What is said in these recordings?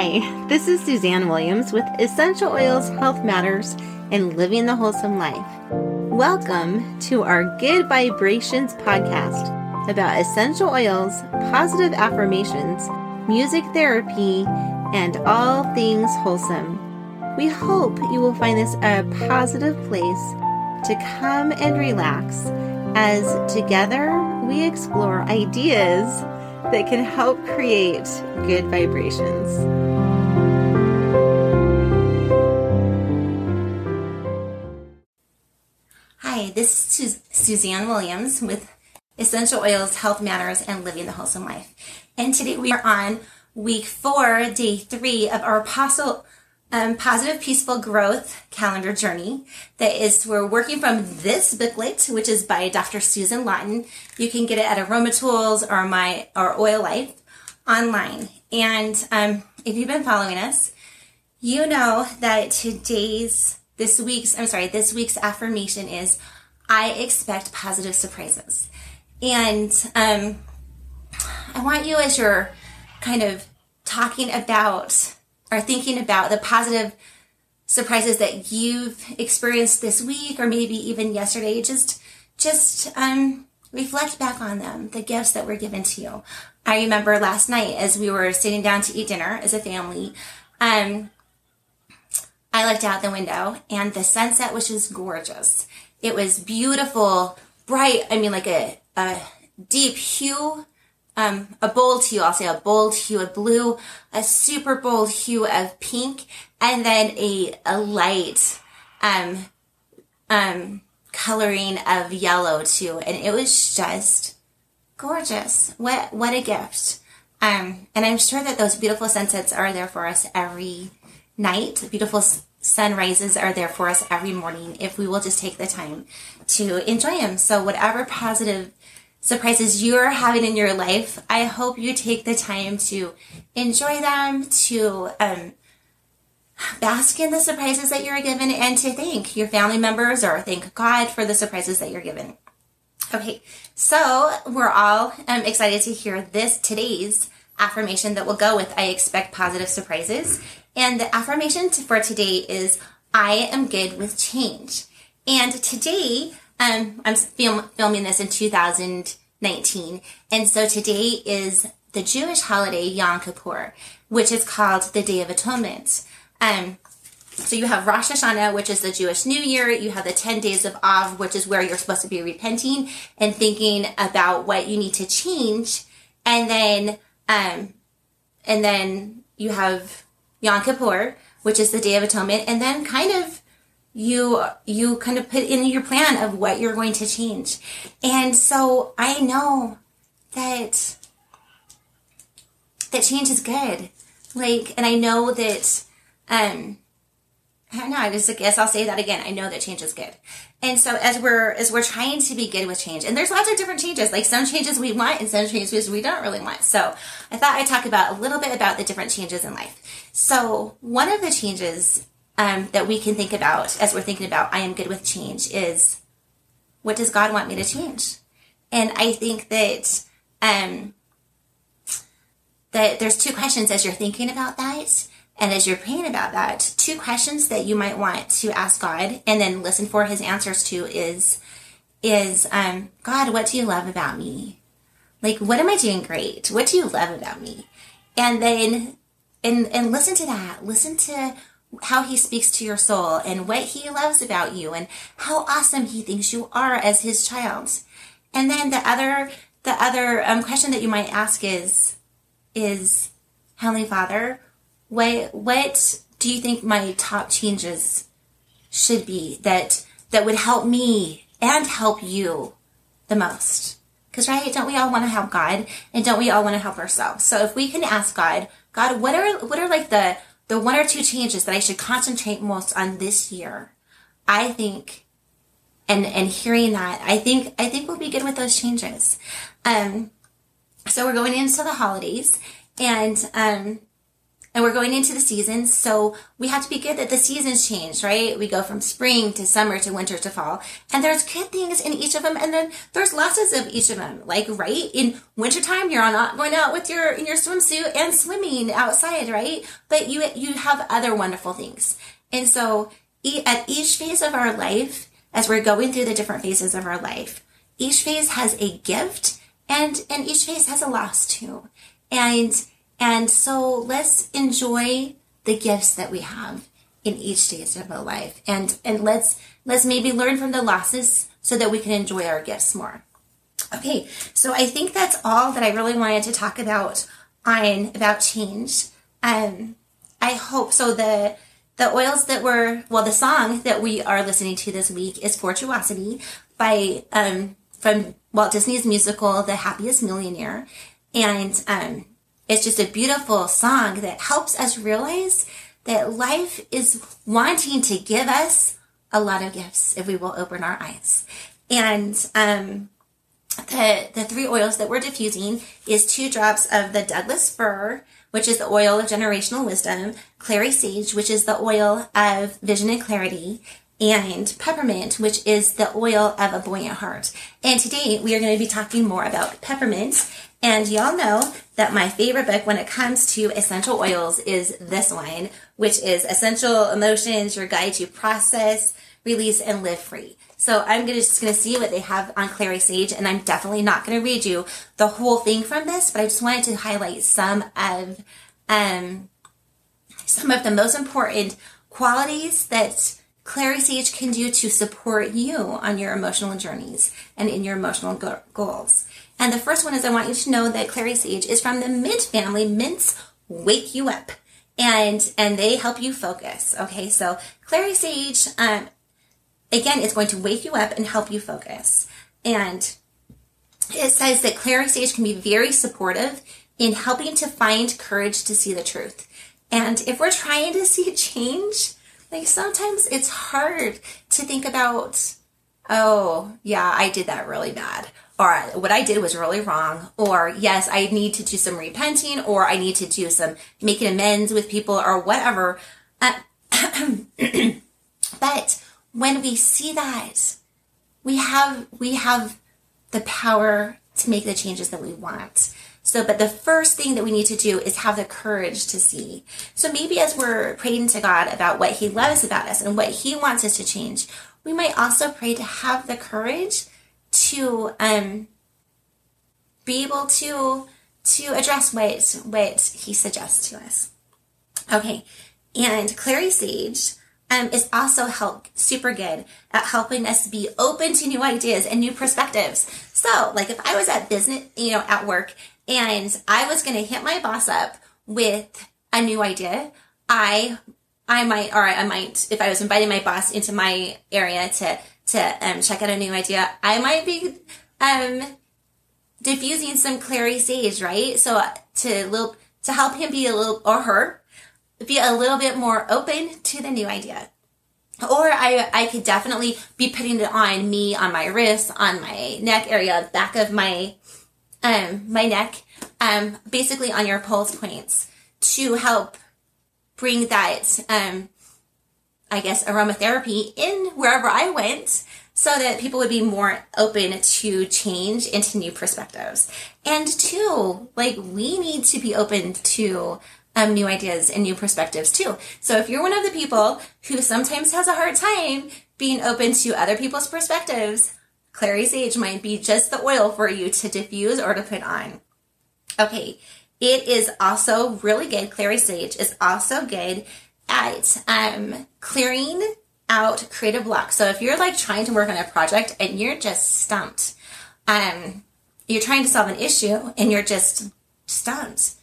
Hi, this is Suzanne Williams with Essential Oils Health Matters and Living the Wholesome Life. Welcome to our Good Vibrations podcast about essential oils, positive affirmations, music therapy, and all things wholesome. We hope you will find this a positive place to come and relax as together we explore ideas that can help create good vibrations. Suzanne Williams with Essential Oils, Health Matters, and Living the Wholesome Life. And today we are on week four, day three of our apostle um, positive peaceful growth calendar journey that is we're working from this booklet which is by dr susan lawton you can get it at aroma tools or my or oil life online and um, if you've been following us you know that today's this week's i'm sorry this week's affirmation is i expect positive surprises and um, i want you as you're kind of talking about or thinking about the positive surprises that you've experienced this week or maybe even yesterday, just just um, reflect back on them, the gifts that were given to you. I remember last night as we were sitting down to eat dinner as a family, um, I looked out the window and the sunset was just gorgeous. It was beautiful, bright. I mean, like a, a deep hue um, a bold hue, I'll say a bold hue of blue, a super bold hue of pink, and then a, a light, um, um, coloring of yellow too. And it was just gorgeous. What, what a gift. Um, and I'm sure that those beautiful sunsets are there for us every night. Beautiful sunrises are there for us every morning if we will just take the time to enjoy them. So whatever positive surprises you're having in your life. I hope you take the time to enjoy them, to um, bask in the surprises that you're given, and to thank your family members or thank God for the surprises that you're given. Okay, so we're all um, excited to hear this today's affirmation that will go with I expect positive surprises. And the affirmation for today is I am good with change. And today um, I'm film, filming this in 2019. And so today is the Jewish holiday Yom Kippur, which is called the Day of Atonement. Um, so you have Rosh Hashanah, which is the Jewish New Year. You have the 10 days of Av, which is where you're supposed to be repenting and thinking about what you need to change. And then, um, and then you have Yom Kippur, which is the Day of Atonement. And then kind of you you kind of put in your plan of what you're going to change. And so I know that that change is good. Like and I know that um I know, I just I guess I'll say that again. I know that change is good. And so as we're as we're trying to be good with change, and there's lots of different changes, like some changes we want and some changes we don't really want. So I thought I'd talk about a little bit about the different changes in life. So one of the changes um, that we can think about as we're thinking about I am good with change is what does God want me to change? And I think that um, that there's two questions as you're thinking about that and as you're praying about that. Two questions that you might want to ask God and then listen for His answers to is is um, God, what do you love about me? Like, what am I doing great? What do you love about me? And then and and listen to that. Listen to how he speaks to your soul and what he loves about you and how awesome he thinks you are as his child. And then the other, the other um, question that you might ask is, is Heavenly Father, what, what do you think my top changes should be that, that would help me and help you the most? Because right, don't we all want to help God and don't we all want to help ourselves? So if we can ask God, God, what are, what are like the, the one or two changes that I should concentrate most on this year, I think, and and hearing that, I think I think we'll be good with those changes. Um, so we're going into the holidays, and um, and we're going into the seasons. So we have to be good that the seasons change, right? We go from spring to summer to winter to fall. And there's good things in each of them. And then there's losses of each of them. Like, right? In wintertime, you're not going out with your, in your swimsuit and swimming outside, right? But you, you have other wonderful things. And so at each phase of our life, as we're going through the different phases of our life, each phase has a gift and, and each phase has a loss too. And, and so let's enjoy the gifts that we have in each stage of our life. And, and let's, let's maybe learn from the losses so that we can enjoy our gifts more. Okay. So I think that's all that I really wanted to talk about on, about change. Um, I hope so. The, the oils that were, well, the song that we are listening to this week is Fortuosity by, um, from Walt Disney's musical, The Happiest Millionaire. And um, it's just a beautiful song that helps us realize that life is wanting to give us a lot of gifts if we will open our eyes. And um, the the three oils that we're diffusing is two drops of the Douglas fir, which is the oil of generational wisdom, clary sage, which is the oil of vision and clarity, and peppermint, which is the oil of a buoyant heart. And today we are going to be talking more about peppermint. And y'all know that my favorite book when it comes to essential oils is this one, which is Essential Emotions, Your Guide to Process, Release, and Live Free. So I'm gonna, just going to see what they have on Clary Sage, and I'm definitely not going to read you the whole thing from this, but I just wanted to highlight some of um, some of the most important qualities that Clary Sage can do to support you on your emotional journeys and in your emotional go- goals. And the first one is I want you to know that Clary Sage is from the mint family. Mints wake you up and and they help you focus. Okay, so Clary Sage, um, again, is going to wake you up and help you focus. And it says that Clary Sage can be very supportive in helping to find courage to see the truth. And if we're trying to see change, like sometimes it's hard to think about, oh, yeah, I did that really bad. Or what I did was really wrong. Or yes, I need to do some repenting or I need to do some making amends with people or whatever. Uh, but when we see that, we have, we have the power to make the changes that we want. So, but the first thing that we need to do is have the courage to see. So maybe as we're praying to God about what He loves about us and what He wants us to change, we might also pray to have the courage to um, be able to to address what what He suggests to us. Okay, and Clary Sage um, is also help super good at helping us be open to new ideas and new perspectives. So, like if I was at business, you know, at work and I was going to hit my boss up with a new idea. I, I might, or I might, if I was inviting my boss into my area to, to, um, check out a new idea, I might be, um, diffusing some clary sage, right? So to little, to help him be a little, or her, be a little bit more open to the new idea. Or I, I could definitely be putting it on me, on my wrist, on my neck area, back of my, um, my neck, um, basically on your pulse points to help bring that, um, I guess, aromatherapy in wherever I went so that people would be more open to change into new perspectives. And two, like we need to be open to um, new ideas and new perspectives too. So if you're one of the people who sometimes has a hard time being open to other people's perspectives, Clary Sage might be just the oil for you to diffuse or to put on. Okay, it is also really good. Clary Sage is also good at um, clearing out creative blocks. So if you're like trying to work on a project and you're just stumped, um, you're trying to solve an issue and you're just stumped,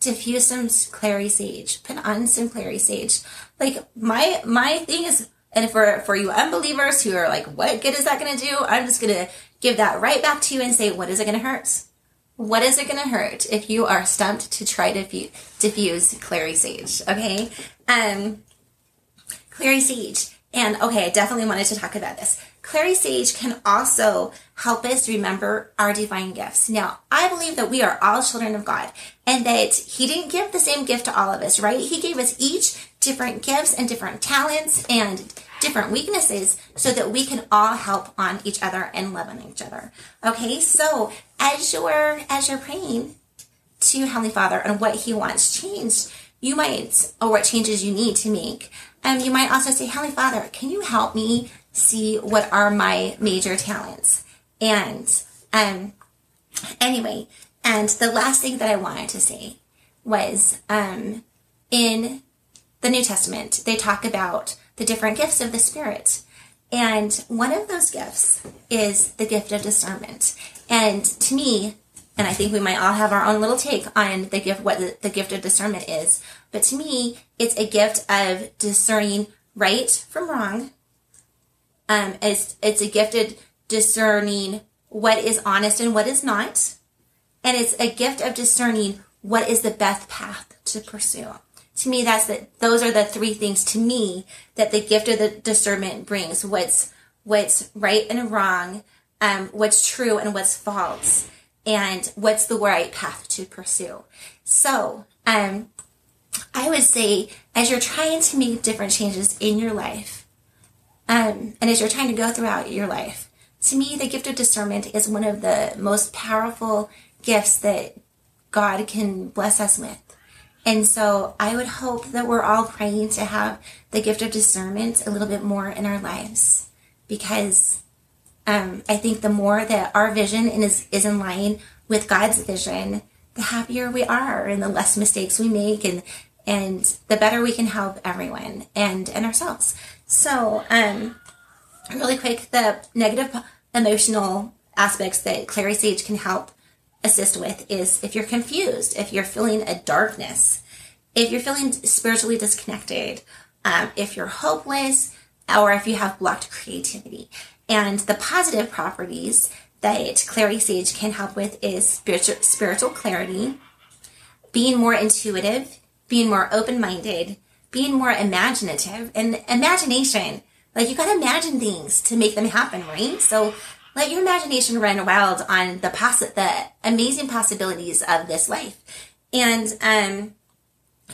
diffuse some clary sage. Put on some clary sage. Like my my thing is and for, for you unbelievers who are like, what good is that going to do? I'm just going to give that right back to you and say, what is it going to hurt? What is it going to hurt if you are stumped to try to diffuse clary sage? Okay. Um, clary sage. And okay, I definitely wanted to talk about this. Clary Sage can also help us remember our divine gifts. Now, I believe that we are all children of God and that He didn't give the same gift to all of us, right? He gave us each different gifts and different talents and different weaknesses so that we can all help on each other and love on each other. Okay, so as you're as you're praying to Heavenly Father and what He wants changed, you might or what changes you need to make. And um, you might also say, Heavenly Father, can you help me see what are my major talents? And um anyway, and the last thing that I wanted to say was um in the New Testament, they talk about the different gifts of the Spirit. And one of those gifts is the gift of discernment. And to me, and I think we might all have our own little take on the gift, what the, gift of discernment is. But to me, it's a gift of discerning right from wrong. Um, it's, it's a gift of discerning what is honest and what is not. And it's a gift of discerning what is the best path to pursue to me that's the those are the three things to me that the gift of the discernment brings. What's what's right and wrong um, what's true and what's false and what's the right path to pursue. So um, i would say as you're trying to make different changes in your life um, and as you're trying to go throughout your life to me the gift of discernment is one of the most powerful gifts that god can bless us with and so I would hope that we're all praying to have the gift of discernment a little bit more in our lives because um, I think the more that our vision is, is in line with God's vision, the happier we are and the less mistakes we make and and the better we can help everyone and and ourselves. So, um, really quick, the negative emotional aspects that Clary Sage can help assist with is if you're confused, if you're feeling a darkness, if you're feeling spiritually disconnected, um, if you're hopeless, or if you have blocked creativity. And the positive properties that Clary Sage can help with is spiritual, spiritual clarity, being more intuitive, being more open minded, being more imaginative, and imagination. Like you gotta imagine things to make them happen, right? So let your imagination run wild on the poss- the amazing possibilities of this life, and um,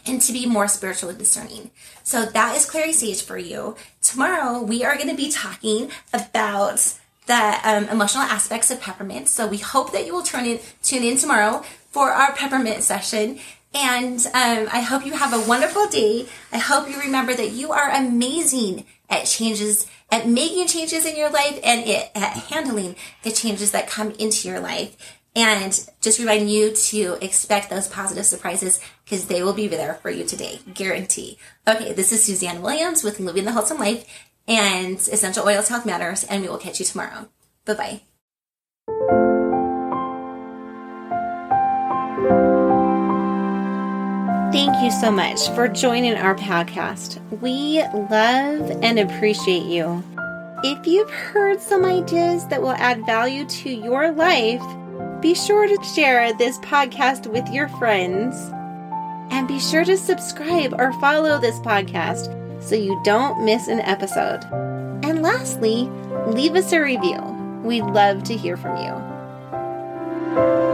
and to be more spiritually discerning. So that is Clary Sage for you. Tomorrow we are going to be talking about the um, emotional aspects of peppermint. So we hope that you will turn in, tune in tomorrow for our peppermint session. And um, I hope you have a wonderful day. I hope you remember that you are amazing at changes at making changes in your life and it, at handling the changes that come into your life. And just remind you to expect those positive surprises because they will be there for you today. Guarantee. Okay, this is Suzanne Williams with Living the Wholesome Life and Essential Oils Health Matters, and we will catch you tomorrow. Bye bye. Thank you so much for joining our podcast. We love and appreciate you. If you've heard some ideas that will add value to your life, be sure to share this podcast with your friends. And be sure to subscribe or follow this podcast so you don't miss an episode. And lastly, leave us a review. We'd love to hear from you.